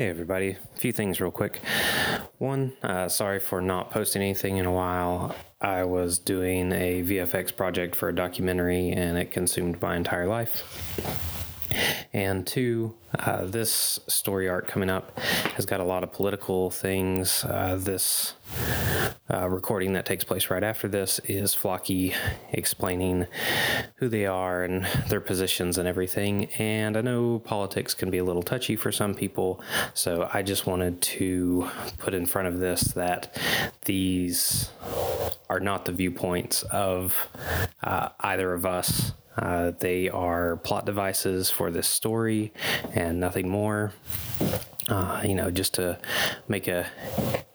Hey, everybody. A few things real quick. One, uh, sorry for not posting anything in a while. I was doing a VFX project for a documentary and it consumed my entire life. And two, uh, this story arc coming up has got a lot of political things. Uh, this uh, recording that takes place right after this is Flocky explaining who they are and their positions and everything. And I know politics can be a little touchy for some people, so I just wanted to put in front of this that these are not the viewpoints of uh, either of us. Uh, they are plot devices for this story and nothing more. Uh, you know, just to make a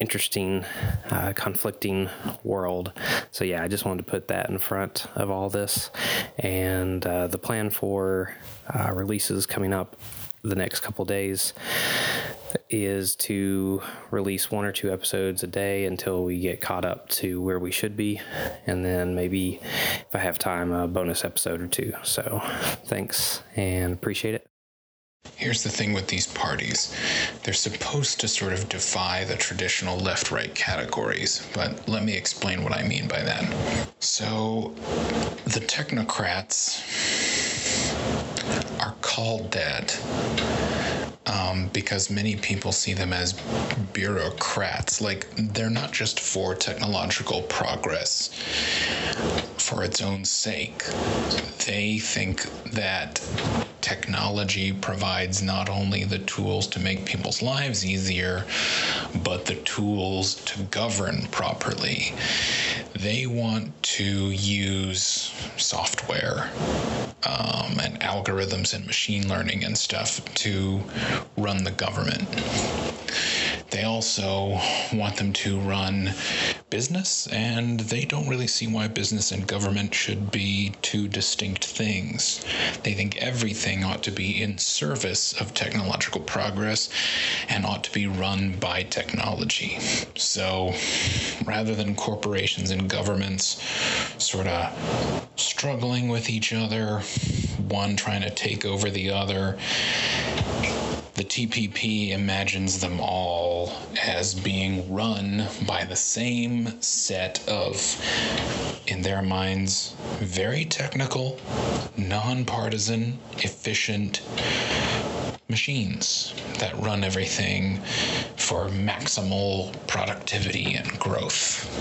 interesting, uh, conflicting world. So yeah, I just wanted to put that in front of all this, and uh, the plan for uh, releases coming up the next couple days is to release one or two episodes a day until we get caught up to where we should be. And then maybe if I have time, a bonus episode or two. So thanks and appreciate it. Here's the thing with these parties they're supposed to sort of defy the traditional left right categories, but let me explain what I mean by that. So, the technocrats are called that um, because many people see them as bureaucrats. Like, they're not just for technological progress for its own sake. They think that technology provides not only the tools to make people's lives easier, but the tools to govern properly. They want to use software um, and algorithms and machine learning and stuff to run the government. They also want them to run business, and they don't really see why business and government should be two distinct things. They think everything ought to be in service of technological progress and ought to be run by technology. So rather than corporations and governments sort of struggling with each other, one trying to take over the other, the TPP imagines them all as being run by the same set of, in their minds, very technical, nonpartisan, efficient machines that run everything for maximal productivity and growth.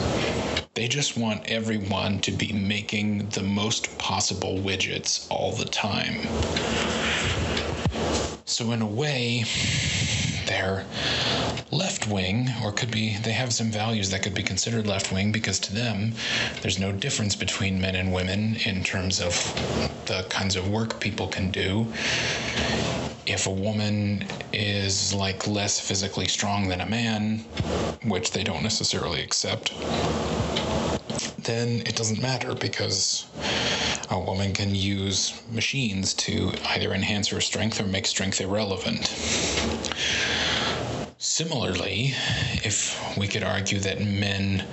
They just want everyone to be making the most possible widgets all the time. So, in a way, they're left wing, or could be, they have some values that could be considered left wing because to them, there's no difference between men and women in terms of the kinds of work people can do. If a woman is like less physically strong than a man, which they don't necessarily accept, then it doesn't matter because a woman can use machines to either enhance her strength or make strength irrelevant. Similarly, if we could argue that men,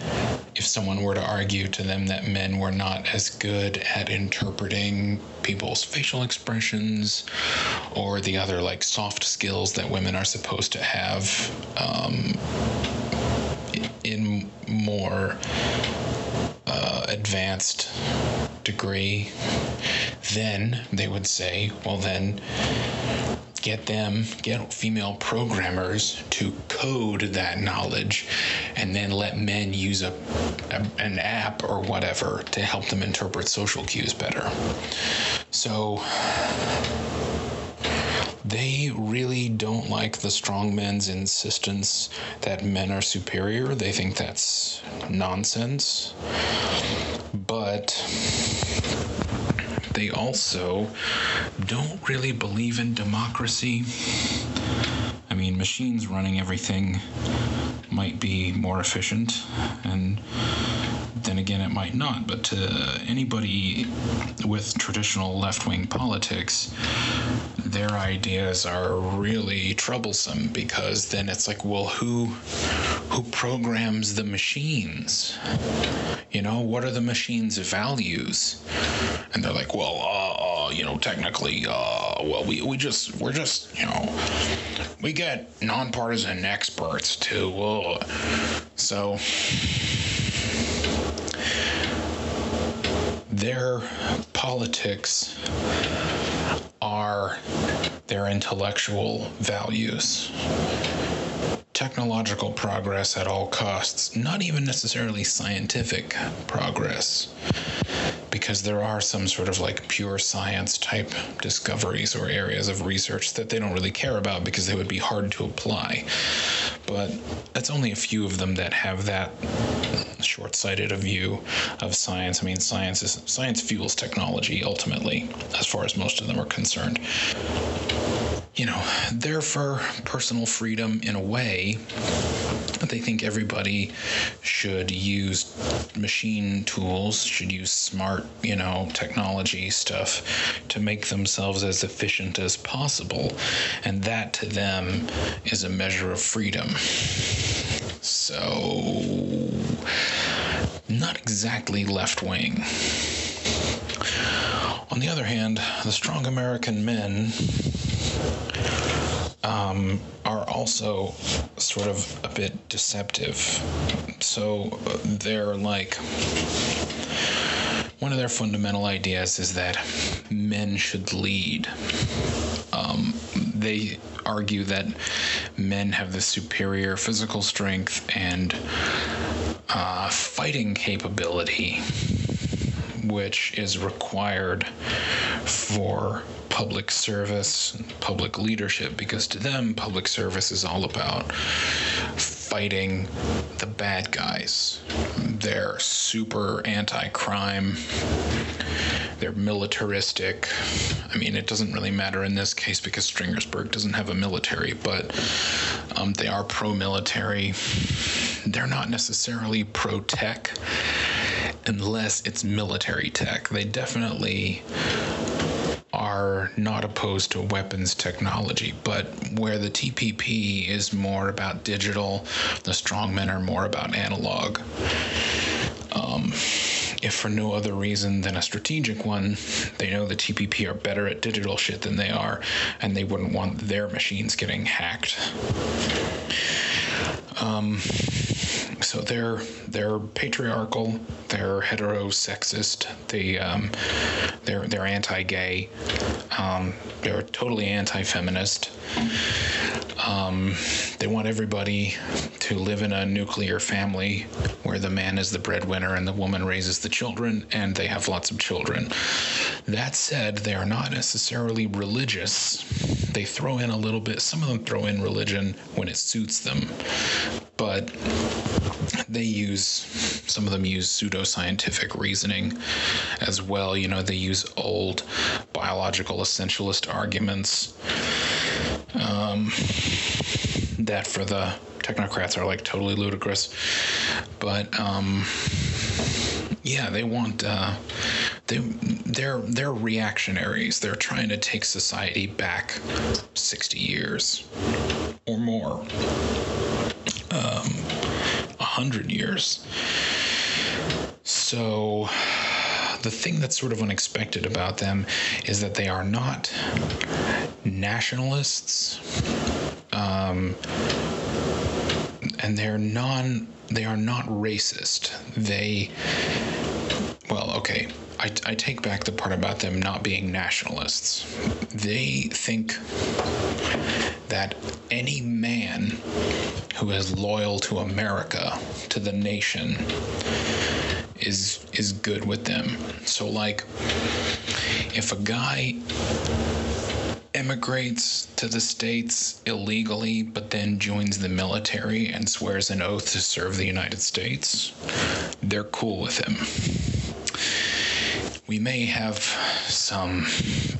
if someone were to argue to them that men were not as good at interpreting people's facial expressions or the other like soft skills that women are supposed to have um, in more uh, advanced degree, then they would say, well, then get them, get female programmers to code that knowledge, and then let men use a, a, an app or whatever to help them interpret social cues better. So they really don't like the strong men's insistence that men are superior. They think that's nonsense. But they also don't really believe in democracy. I mean, machines running everything might be more efficient, and then again, it might not. But to anybody with traditional left wing politics, their ideas are really troublesome because then it's like, well, who who programs the machines? You know, what are the machines' values? And they're like, well, uh, uh you know, technically, uh, well, we, we just we're just you know we get nonpartisan experts too. Whoa. So their politics are their intellectual values technological progress at all costs, not even necessarily scientific progress, because there are some sort of like pure science type discoveries or areas of research that they don't really care about because they would be hard to apply. But that's only a few of them that have that short-sighted a view of science. I mean, science is science fuels technology ultimately, as far as most of them are concerned you know, they're for personal freedom in a way. They think everybody should use machine tools, should use smart, you know, technology stuff to make themselves as efficient as possible. And that to them is a measure of freedom. So, not exactly left wing. On the other hand, the strong American men um, are also sort of a bit deceptive. So uh, they're like, one of their fundamental ideas is that men should lead. Um, they argue that men have the superior physical strength and uh, fighting capability which is required for public service, public leadership, because to them, public service is all about fighting the bad guys. They're super anti crime, they're militaristic. I mean, it doesn't really matter in this case because Stringersburg doesn't have a military, but um, they are pro military. They're not necessarily pro tech unless it's military tech. They definitely are not opposed to weapons technology, but where the TPP is more about digital, the strongmen are more about analog. Um, if for no other reason than a strategic one, they know the TPP are better at digital shit than they are, and they wouldn't want their machines getting hacked. Um, so they're they're patriarchal, they're heterosexist, they um, they're they're anti-gay, um, they're totally anti-feminist. Um, they want everybody to live in a nuclear family where the man is the breadwinner and the woman raises the children, and they have lots of children. That said, they are not necessarily religious. They throw in a little bit, some of them throw in religion when it suits them, but they use some of them use pseudoscientific reasoning as well. You know, they use old biological essentialist arguments um, that for the technocrats are like totally ludicrous. But um, yeah, they want uh, they they're they're reactionaries. They're trying to take society back 60 years or more. Um, 100 years. So the thing that's sort of unexpected about them is that they are not nationalists um, and they're non they are not racist they well okay I, I take back the part about them not being nationalists they think that any man who is loyal to America, to the nation, is is good with them. So like if a guy emigrates to the states illegally but then joins the military and swears an oath to serve the United States, they're cool with him we may have some.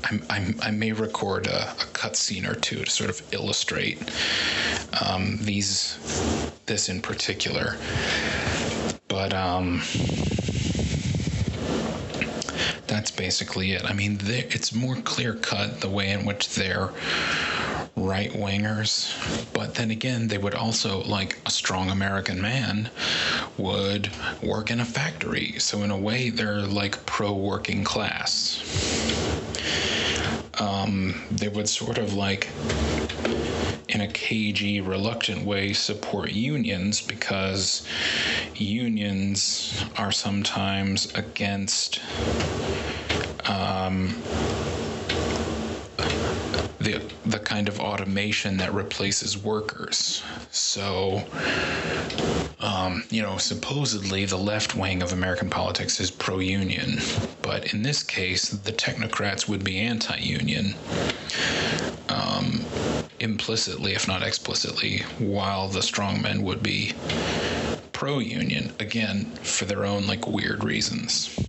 I'm, I'm, i may record a, a cutscene or two to sort of illustrate um, these, this in particular. But um, that's basically it. I mean, it's more clear cut the way in which they're right wingers, but then again, they would also, like a strong American man, would work in a factory. So, in a way, they're like pro working class. Um, they would sort of like in a cagey, reluctant way, support unions because unions are sometimes against um, the the kind of automation that replaces workers. So, um, you know, supposedly the left wing of American politics is pro-union, but in this case, the technocrats would be anti-union. Um, implicitly, if not explicitly, while the strongmen would be pro union, again, for their own like weird reasons.